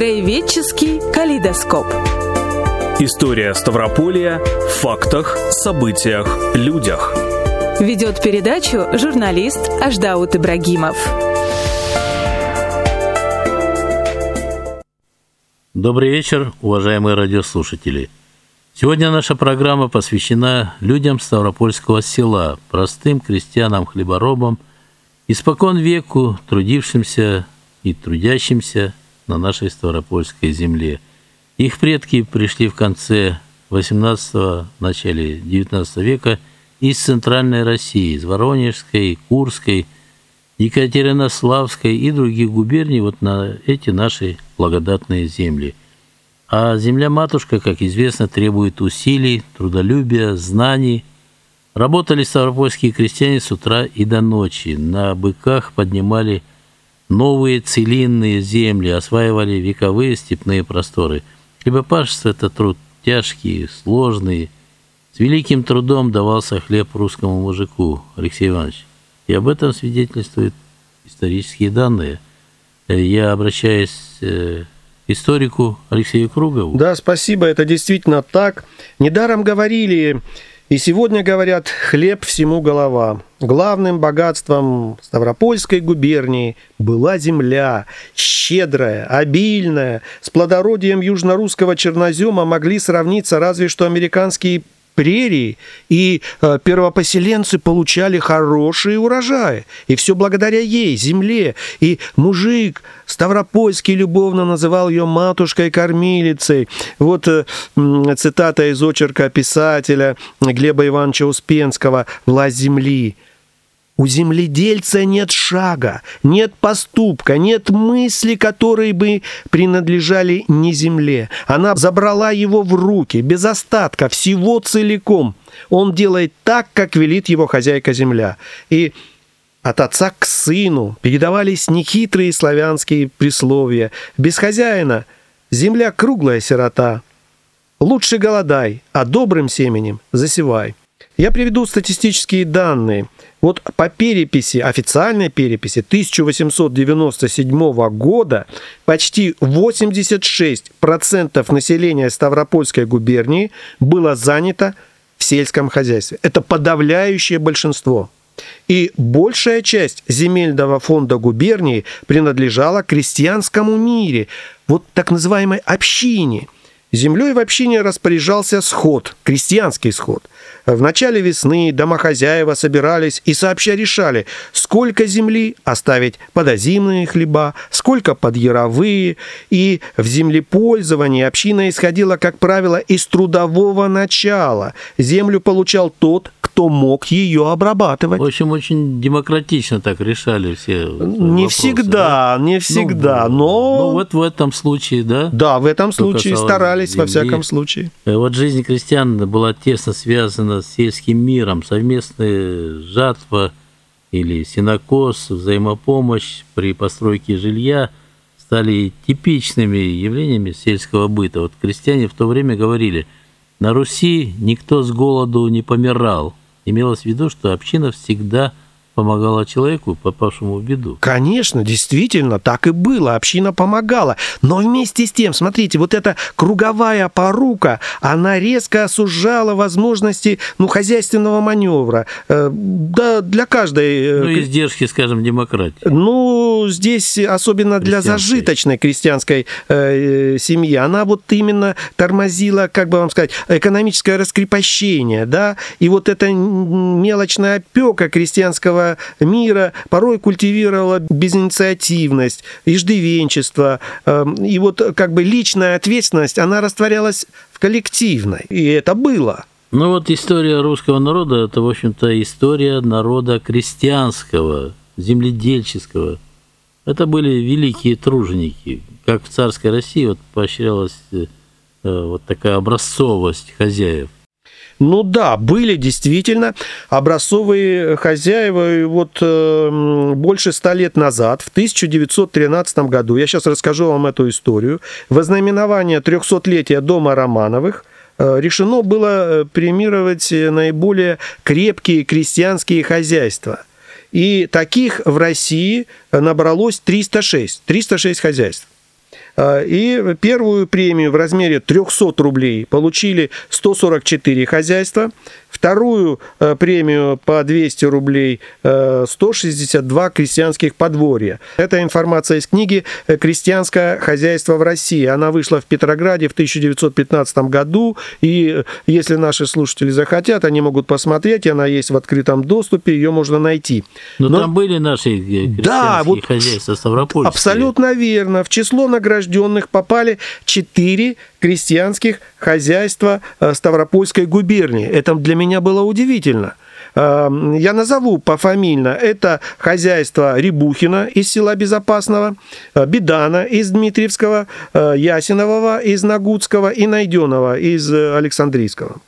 Краеведческий калейдоскоп. История Ставрополья в фактах, событиях, людях. Ведет передачу журналист Аждаут Ибрагимов. Добрый вечер, уважаемые радиослушатели. Сегодня наша программа посвящена людям Ставропольского села, простым крестьянам-хлеборобам, испокон веку трудившимся и трудящимся на нашей Ставропольской земле. Их предки пришли в конце 18 начале 19 века из Центральной России, из Воронежской, Курской, Екатеринославской и других губерний вот на эти наши благодатные земли. А земля-матушка, как известно, требует усилий, трудолюбия, знаний. Работали ставропольские крестьяне с утра и до ночи. На быках поднимали новые целинные земли, осваивали вековые степные просторы. Хлебопашество – это труд тяжкий, сложный. С великим трудом давался хлеб русскому мужику, Алексей Иванович. И об этом свидетельствуют исторические данные. Я обращаюсь э, историку Алексею Кругову. Да, спасибо, это действительно так. Недаром говорили и сегодня говорят, хлеб всему голова. Главным богатством Ставропольской губернии была земля, щедрая, обильная. С плодородием южно-русского чернозема могли сравниться разве что американские прерии, и э, первопоселенцы получали хорошие урожаи. И все благодаря ей, земле. И мужик Ставропольский любовно называл ее матушкой-кормилицей. Вот э, цитата из очерка писателя Глеба Ивановича Успенского «Власть земли». У земледельца нет шага, нет поступка, нет мысли, которые бы принадлежали не земле. Она забрала его в руки, без остатка, всего целиком. Он делает так, как велит его хозяйка земля. И от отца к сыну передавались нехитрые славянские присловия. Без хозяина земля круглая сирота. Лучше голодай, а добрым семенем засевай. Я приведу статистические данные – вот по переписи, официальной переписи 1897 года почти 86% населения Ставропольской губернии было занято в сельском хозяйстве. Это подавляющее большинство. И большая часть земельного фонда губернии принадлежала крестьянскому мире, вот так называемой общине – Землей в общине распоряжался сход, крестьянский сход. В начале весны домохозяева собирались и сообща решали, сколько земли оставить под озимные хлеба, сколько под яровые. И в землепользовании община исходила, как правило, из трудового начала. Землю получал тот, кто мог ее обрабатывать. В общем, очень демократично так решали все. Не вопросы, всегда, да? не всегда, ну, но... Ну, вот в этом случае, да? Да, в этом случае старались, земли. во всяком случае. Э, вот жизнь крестьян была тесно связана с сельским миром. Совместная жатва или синокос, взаимопомощь при постройке жилья стали типичными явлениями сельского быта. Вот крестьяне в то время говорили, на Руси никто с голоду не помирал – имелось в виду, что община всегда помогала человеку, попавшему в беду. Конечно, действительно, так и было. Община помогала. Но вместе с тем, смотрите, вот эта круговая порука, она резко осужала возможности ну, хозяйственного маневра. Э, да, для каждой... Э, ну, издержки, скажем, демократии. Ну, здесь особенно для зажиточной крестьянской э, семьи. Она вот именно тормозила, как бы вам сказать, экономическое раскрепощение, да, и вот эта мелочная опека крестьянского мира порой культивировала безинициативность, иждивенчество. Эм, и вот как бы личная ответственность, она растворялась в коллективной. И это было. Ну вот история русского народа – это, в общем-то, история народа крестьянского, земледельческого. Это были великие труженики. Как в царской России вот поощрялась э, вот такая образцовость хозяев. Ну да, были действительно образцовые хозяева. Вот э, больше ста лет назад, в 1913 году, я сейчас расскажу вам эту историю, во знаменование 300-летия дома Романовых э, решено было э, премировать наиболее крепкие крестьянские хозяйства. И таких в России набралось 306, 306 хозяйств. Э, и первую премию в размере 300 рублей получили 144 хозяйства, вторую э, премию по 200 рублей 162 крестьянских подворья. Это информация из книги «Крестьянское хозяйство в России». Она вышла в Петрограде в 1915 году, и если наши слушатели захотят, они могут посмотреть, она есть в открытом доступе, ее можно найти. Но, Но там были наши крестьянские да, вот хозяйства Ставропольские. Абсолютно верно. В число награжденных попали четыре крестьянских хозяйства э, Ставропольской губернии. Это для меня было удивительно. Э, я назову пофамильно. Это хозяйство Рябухина из села Безопасного, э, Бедана из Дмитриевского, Ясинового из Нагутского и Найденова из Александрийского.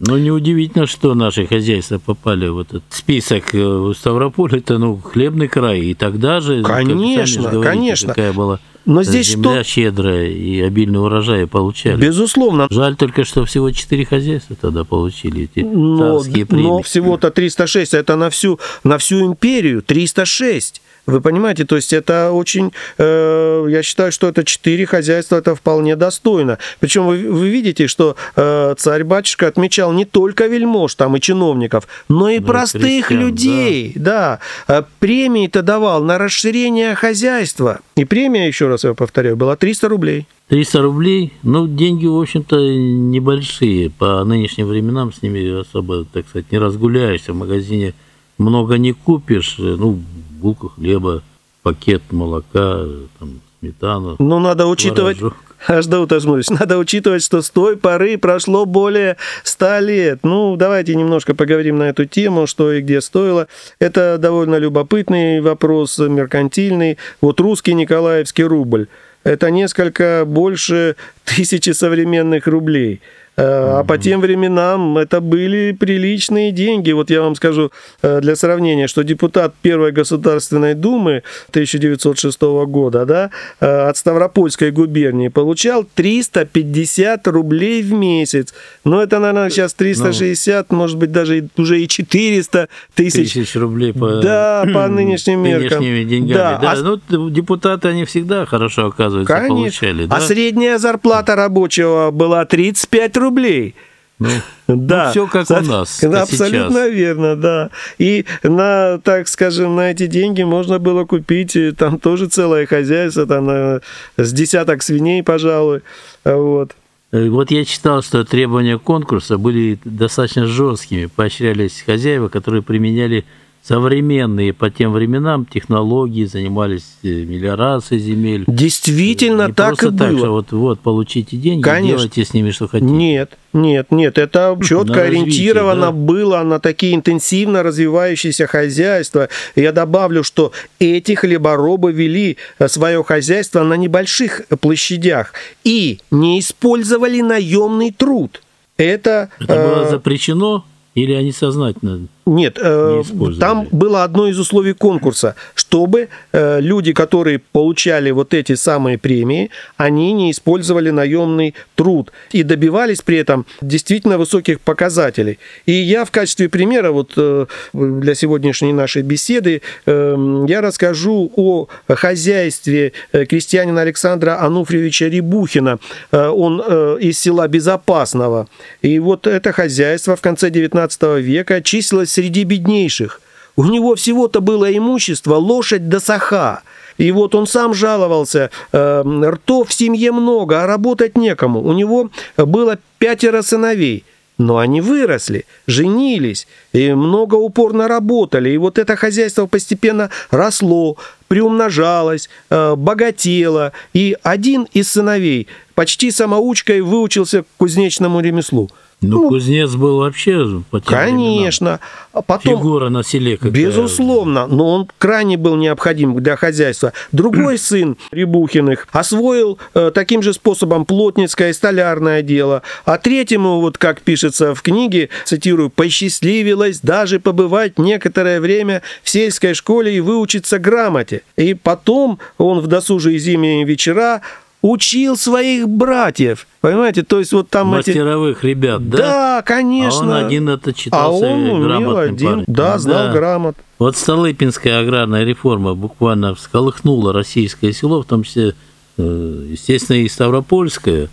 Ну, неудивительно, что наши хозяйства попали в этот список э, Ставрополь, это, ну, хлебный край. И тогда же, конечно, говорите, конечно. какая была но здесь земля что... щедрая и обильный урожай получали. Безусловно. Жаль только, что всего 4 хозяйства тогда получили эти но, Но всего-то 306, это на всю, на всю империю 306. Вы понимаете, то есть это очень, э, я считаю, что это четыре хозяйства, это вполне достойно. Причем вы, вы видите, что э, царь-батюшка отмечал не только вельмож там и чиновников, но и ну, простых и людей. Да. да. Э, премии-то давал на расширение хозяйства. И премия, еще раз я повторяю, была 300 рублей. 300 рублей, ну, деньги, в общем-то, небольшие. По нынешним временам с ними особо, так сказать, не разгуляешься. В магазине много не купишь. Ну, булку хлеба, пакет молока, там, сметану. Ну, надо учитывать... Аж да утожмусь. Надо учитывать, что с той поры прошло более ста лет. Ну, давайте немножко поговорим на эту тему, что и где стоило. Это довольно любопытный вопрос, меркантильный. Вот русский Николаевский рубль. Это несколько больше тысячи современных рублей. А по тем временам это были приличные деньги. Вот я вам скажу э, для сравнения, что депутат Первой Государственной Думы 1906 года да, э, от Ставропольской губернии получал 350 рублей в месяц. Но это, наверное, сейчас 360, ну, может быть, даже уже и 400 тысяч. Тысяч рублей по, да, по нынешним меркам. Нынешними деньгами. Да. Да. А... Ну, депутаты, они всегда хорошо, оказывается, Конечно. получали. Да? А средняя зарплата рабочего была 35 рублей рублей. Ну, да, ну, все как у нас. Абсолютно сейчас. верно, да. И на, так скажем, на эти деньги можно было купить э, там тоже целое хозяйство, там на, с десяток свиней, пожалуй. Вот. Э, вот я читал, что требования конкурса были достаточно жесткими. Поощрялись хозяева, которые применяли современные по тем временам технологии, занимались э, мелиорацией земель. Действительно, Не так и было. Так, что вот, вот, получите деньги, Конечно. делайте с ними, что хотите. Нет, нет, нет, это четко ориентировано да? было на такие интенсивно развивающиеся хозяйства. Я добавлю, что эти хлеборобы вели э, свое хозяйство на небольших площадях и не использовали наемный труд. Это, это было э, запрещено или они сознательно нет, э, там было одно из условий конкурса, чтобы э, люди, которые получали вот эти самые премии, они не использовали наемный труд и добивались при этом действительно высоких показателей. И я в качестве примера вот э, для сегодняшней нашей беседы я расскажу о хозяйстве крестьянина Александра Ануфриевича Рябухина. Он из села Безопасного. И вот это хозяйство в конце 19 века числилось среди беднейших. У него всего-то было имущество лошадь до саха. И вот он сам жаловался, э, ртов в семье много, а работать некому. У него было пятеро сыновей. Но они выросли, женились и много упорно работали. И вот это хозяйство постепенно росло, приумножалось, э, богатело. И один из сыновей почти самоучкой выучился к кузнечному ремеслу – ну, ну, кузнец был вообще по Конечно. А потом, Фигура на селе какая. Безусловно, но он крайне был необходим для хозяйства. Другой сын Рябухиных освоил э, таким же способом плотницкое и столярное дело. А третьему, вот как пишется в книге, цитирую, «посчастливилось даже побывать некоторое время в сельской школе и выучиться грамоте». И потом он в досужие зимние вечера учил своих братьев. Понимаете, то есть вот там Мастеровых эти... ребят, да? Да, конечно. А он один это читался а он умел один, парень. да, знал да. грамот. Вот Столыпинская аграрная реформа буквально всколыхнула российское село, в том числе э, естественно, и Ставропольская,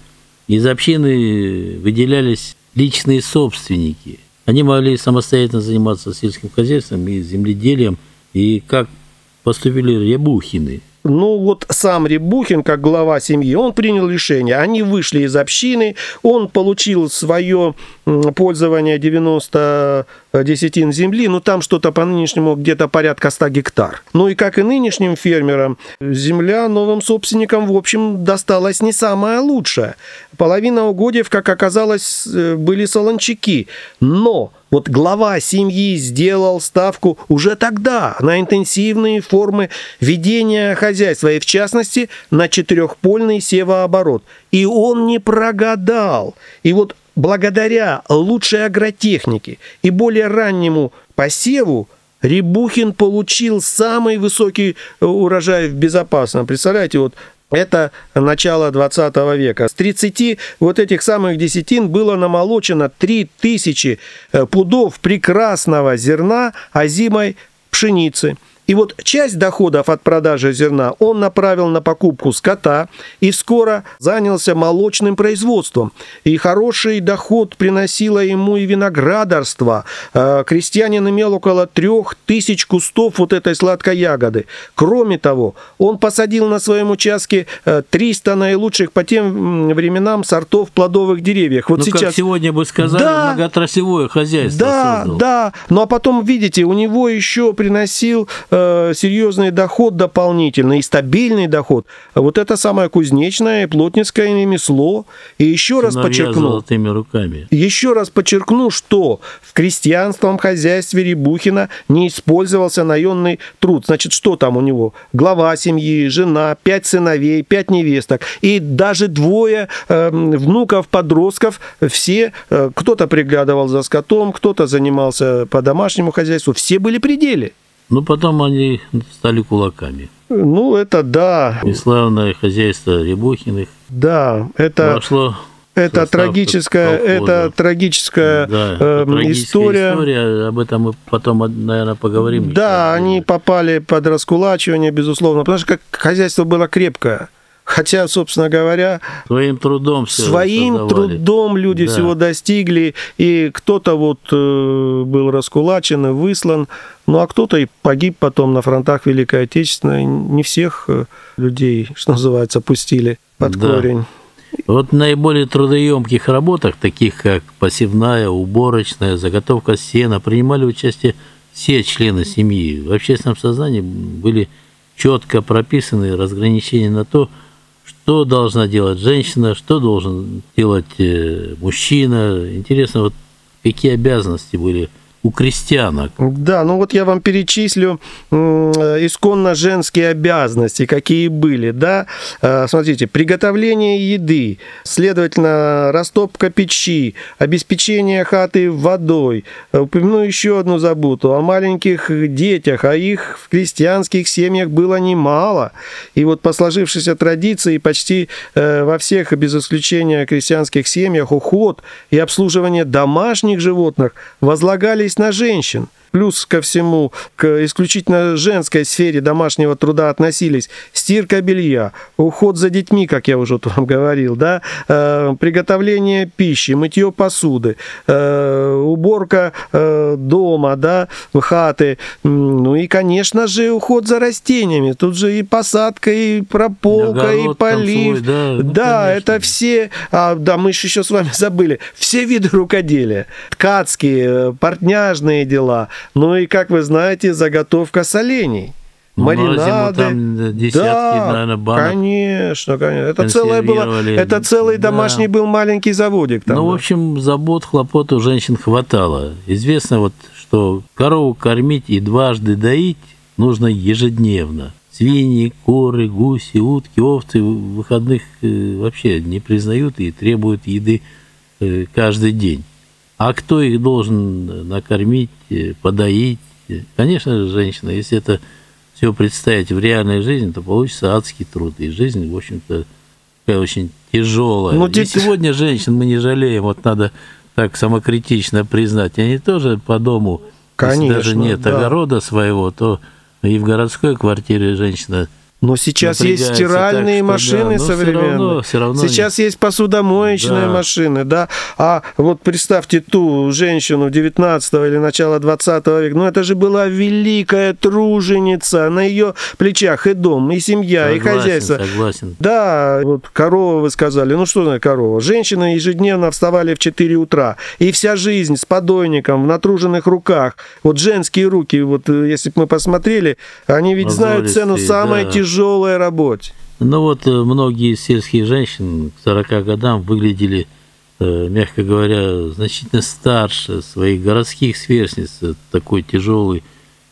из общины выделялись личные собственники. Они могли самостоятельно заниматься сельским хозяйством и земледелием, и как поступили Рябухины – ну вот сам Рябухин, как глава семьи, он принял решение. Они вышли из общины, он получил свое пользование 90 десятин земли, ну там что-то по нынешнему где-то порядка 100 гектар. Ну и как и нынешним фермерам, земля новым собственникам, в общем, досталась не самая лучшая. Половина угодьев, как оказалось, э, были солончаки. Но вот глава семьи сделал ставку уже тогда на интенсивные формы ведения хозяйства, и в частности на четырехпольный севооборот. И он не прогадал. И вот благодаря лучшей агротехнике и более раннему посеву Рябухин получил самый высокий урожай в безопасном. Представляете, вот это начало 20 века. С 30 вот этих самых десятин было намолочено 3000 э, пудов прекрасного зерна озимой пшеницы – и вот часть доходов от продажи зерна он направил на покупку скота и скоро занялся молочным производством. И хороший доход приносило ему и виноградарство. Э, крестьянин имел около трех тысяч кустов вот этой сладкой ягоды. Кроме того, он посадил на своем участке 300 э, наилучших по тем временам сортов плодовых деревьев. Вот ну, сейчас... как сегодня бы сказали, да, многоотраслевое хозяйство Да, создал. да. Ну а потом, видите, у него еще приносил э, серьезный доход дополнительный и стабильный доход. Вот это самое кузнечное и плотницкое ремесло. И еще раз подчеркну... золотыми руками. Еще раз подчеркну, что в крестьянском хозяйстве Рябухина не использовался наемный труд. Значит, что там у него? Глава семьи, жена, пять сыновей, пять невесток. И даже двое э, внуков-подростков, все, э, кто-то приглядывал за скотом, кто-то занимался по домашнему хозяйству, все были при Ну, потом они стали кулаками. Ну, это да. И славное хозяйство Рябухиных. Да, это... Прошло это трагическая, это трагическая, да, э, история. история. Об этом мы потом, наверное, поговорим. Да, они попали под раскулачивание, безусловно, потому что как хозяйство было крепкое. Хотя, собственно говоря, своим трудом своим создавали. трудом люди да. всего достигли, и кто-то вот э, был раскулачен и выслан, ну а кто-то и погиб потом на фронтах Великой Отечественной. Не всех э, людей, что называется, пустили под да. корень. Вот в наиболее трудоемких работах, таких как посевная, уборочная, заготовка сена, принимали участие все члены семьи. В общественном сознании были четко прописаны разграничения на то, что должна делать женщина, что должен делать э, мужчина. Интересно, вот какие обязанности были у крестьянок. Да, ну вот я вам перечислю исконно женские обязанности, какие были, да. Э, смотрите, приготовление еды, следовательно, растопка печи, обеспечение хаты водой. Упомяну еще одну заботу о маленьких детях, а их в крестьянских семьях было немало. И вот по сложившейся традиции почти э, во всех, без исключения крестьянских семьях, уход и обслуживание домашних животных возлагались на женщин – Плюс ко всему, к исключительно женской сфере домашнего труда относились стирка белья, уход за детьми, как я уже вам говорил, да, э, приготовление пищи, мытье посуды, э, уборка э, дома, да, хаты, ну и, конечно же, уход за растениями. Тут же и посадка, и прополка, Огород, и полив. Свой, да, ну, да это все, а, да, мы еще с вами забыли, все виды рукоделия. Ткацкие, портняжные дела – ну и, как вы знаете, заготовка солений. Ну, маринады. Там десятки, да, наверное, банок конечно, конечно. Это, целое было, это целый да. домашний был маленький заводик. Там, ну, да. в общем, забот, хлопот у женщин хватало. Известно, вот, что корову кормить и дважды доить нужно ежедневно. Свиньи, коры, гуси, утки, овцы выходных э, вообще не признают и требуют еды э, каждый день. А кто их должен накормить, э, подоить? Конечно же, женщина. Если это все представить в реальной жизни, то получится адский труд. И жизнь, в общем-то, такая очень тяжелая. Ну, и сегодня женщин мы не жалеем. Вот надо так самокритично признать. Они тоже по дому, Конечно, если даже нет да. огорода своего, то и в городской квартире женщина Но сейчас есть стиральные так, что машины да, современные. Все равно, все равно Сейчас есть посудомоечные Да. машины, да. А вот представьте ту женщину 19 или начала 20 века. Ну, это же была великая труженица. На ее плечах и дом, и семья, и Согласен, хозяйство. Согласен. Да, вот корова, вы сказали. Ну что за корова? Женщины ежедневно вставали в 4 утра. И вся жизнь с подойником, в натруженных руках. Вот женские руки, вот э, если бы мы посмотрели, они ведь знают цену самой да. тяжелой работе. Ну вот э, многие сельские женщины к 40 годам выглядели, э, мягко говоря, значительно старше своих городских сверстниц. Э, Такой тяжелый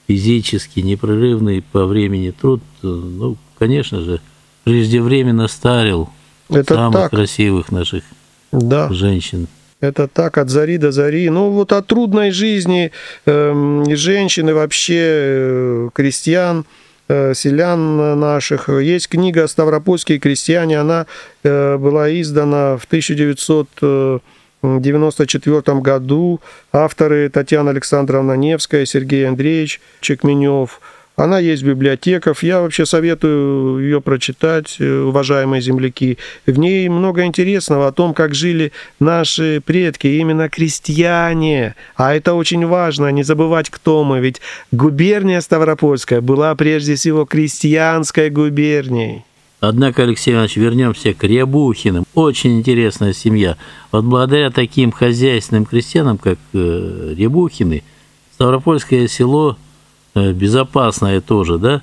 физически, непрерывный по времени труд, э, ну, конечно же, преждевременно старил Это самых так. красивых наших Да. женщин. Это так, от зари до зари. Ну, вот о трудной жизни эм, и женщин, и вообще э, крестьян, э, селян наших. Есть книга «Ставропольские крестьяне». Она э, была издана в 1994 году. Авторы Татьяна Александровна Невская, Сергей Андреевич Чекменев. Она есть в библиотеках. Я вообще советую ее прочитать, э, уважаемые земляки. В ней много интересного о том, как жили наши предки, именно крестьяне. А это очень важно, не забывать, кто мы. Ведь губерния Ставропольская была прежде всего крестьянской губернией. Однако, Алексей Иванович, вернемся к Рябухиным. Очень интересная семья. Вот благодаря таким хозяйственным крестьянам, как э, Рябухины, Ставропольское село безопасное тоже, да?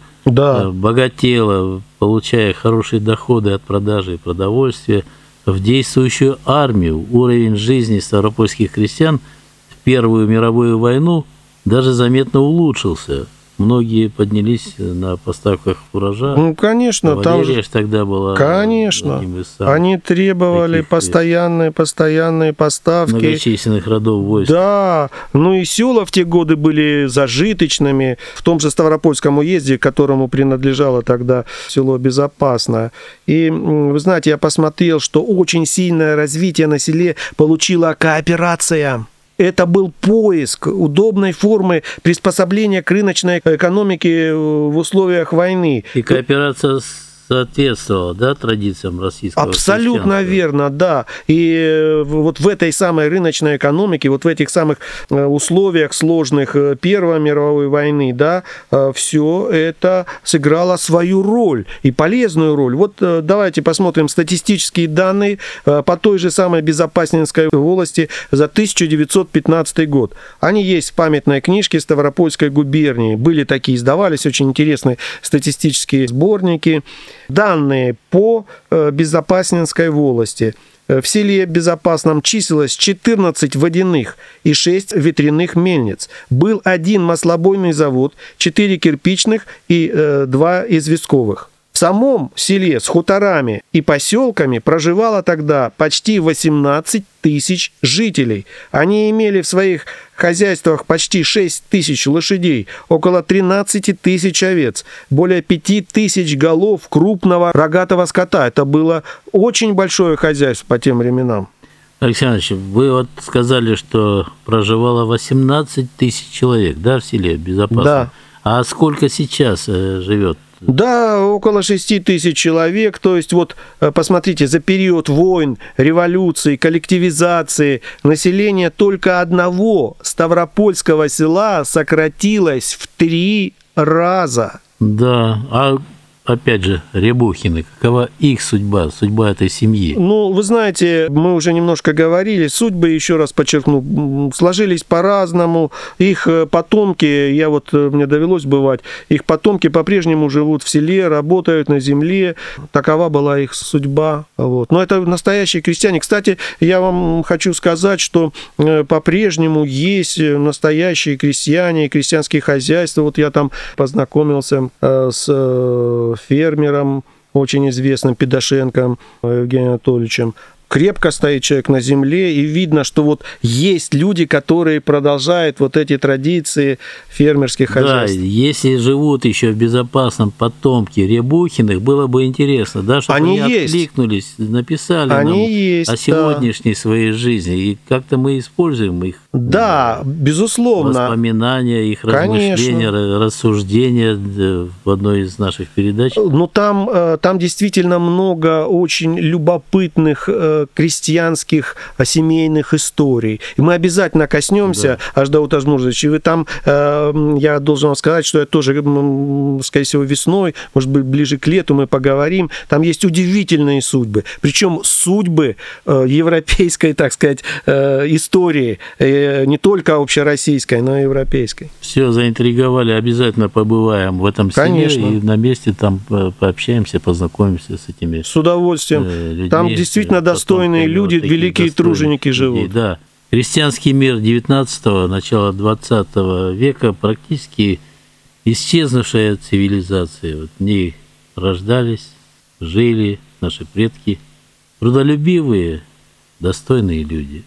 Э, богатело, получая хорошие доходы от продажи продовольствия. В действующую армию уровень жизни ставропольских крестьян в Первую мировую войну даже заметно улучшился. Многие поднялись на поставках урожая. Ну, конечно, там же... тогда была Конечно. Они требовали э, постоянные, постоянные поставки. многочисленных родов войск. Да, ну и села в те годы были зажиточными. В том же Ставропольском уезде, которому принадлежало тогда село Безопасное. И вы знаете, я посмотрел, что очень сильное развитие на селе получила кооперация. Это был поиск удобной формы приспособления к рыночной экономике э, в условиях войны. И кооперация соответствовала, да, традициям российского Абсолютно верно, да. И э, вот в этой самой рыночной экономике, вот в этих самых э, условиях сложных э, Первой мировой войны, да, все это сыграло свою роль и полезную роль. Вот давайте посмотрим статистические данные по той же самой Безопасненской волости за 1915 год. Они есть в памятной книжке Ставропольской губернии. Были такие, издавались очень интересные статистические сборники. Данные по э, Безопасненской волости. Э, В селе Безопасном числилось 14 водяных и 6 ветряных мельниц. Был один маслобойный завод, 4 кирпичных и 2 известковых. В самом селе с хуторами и поселками проживало тогда почти 18 тысяч жителей. Они имели в своих хозяйствах почти 6 тысяч лошадей, около 13 тысяч овец, более 5 тысяч голов крупного рогатого скота. Это было очень большое хозяйство по тем временам. Алексей Иванович, вы вот сказали, что проживало 18 тысяч человек, да, в селе безопасно? Да. А сколько сейчас э, живет? Да, около 6 тысяч человек. То есть вот э, посмотрите, за период войн, революции, коллективизации население только одного Ставропольского села сократилось в три раза. Да, а опять же, Рябухины, какова их судьба, судьба этой семьи? Ну, вы знаете, мы уже немножко говорили, судьбы, еще раз подчеркну, сложились по-разному. Их э, потомки, я вот, э, мне довелось бывать, их потомки по-прежнему живут в селе, работают на земле. Такова была их судьба. Вот. Но это настоящие крестьяне. Кстати, я вам хочу сказать, что э, по-прежнему есть настоящие крестьяне, крестьянские хозяйства. Вот я там познакомился с фермером, очень известным Педашенко Евгением Анатольевичем. Крепко стоит человек на земле, и видно, что вот есть люди, которые продолжают вот эти традиции фермерских хозяйств. Да, если живут еще в безопасном потомки Рябухиных, было бы интересно, да, чтобы они, они есть. откликнулись, написали они нам есть, о сегодняшней да. своей жизни, и как-то мы используем их. Да, безусловно. Воспоминания, их размышления, Конечно. рассуждения в одной из наших передач. Ну, там, э, там действительно много очень любопытных э, крестьянских э, семейных историй. И мы обязательно коснемся, да. Аждаут Ажмурзович, и вы там, я должен вам сказать, что я тоже, скорее всего, весной, может быть, ближе к лету мы поговорим, там есть удивительные судьбы, причем судьбы европейской, так сказать, истории, не только общероссийской, но и европейской. Все заинтриговали, обязательно побываем в этом селе Конечно. и на месте там пообщаемся, познакомимся с этими С удовольствием. э, людьми. Там действительно достойные люди, вот великие труженики людей. живут. Да. Крестьянский мир 19-го, начала 20 века практически исчезнувшая цивилизация. Вот в ней рождались, жили наши предки, трудолюбивые, достойные люди.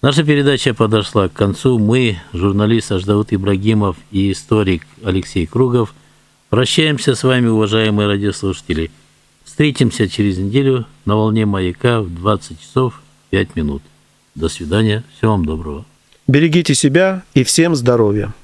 Наша передача подошла к концу. Мы, журналист Аждаут Ибрагимов и историк Алексей Кругов, прощаемся с вами, уважаемые радиослушатели. Встретимся через неделю на волне маяка в 20 часов 5 минут. До свидания. Всего вам доброго. Берегите себя и всем здоровья.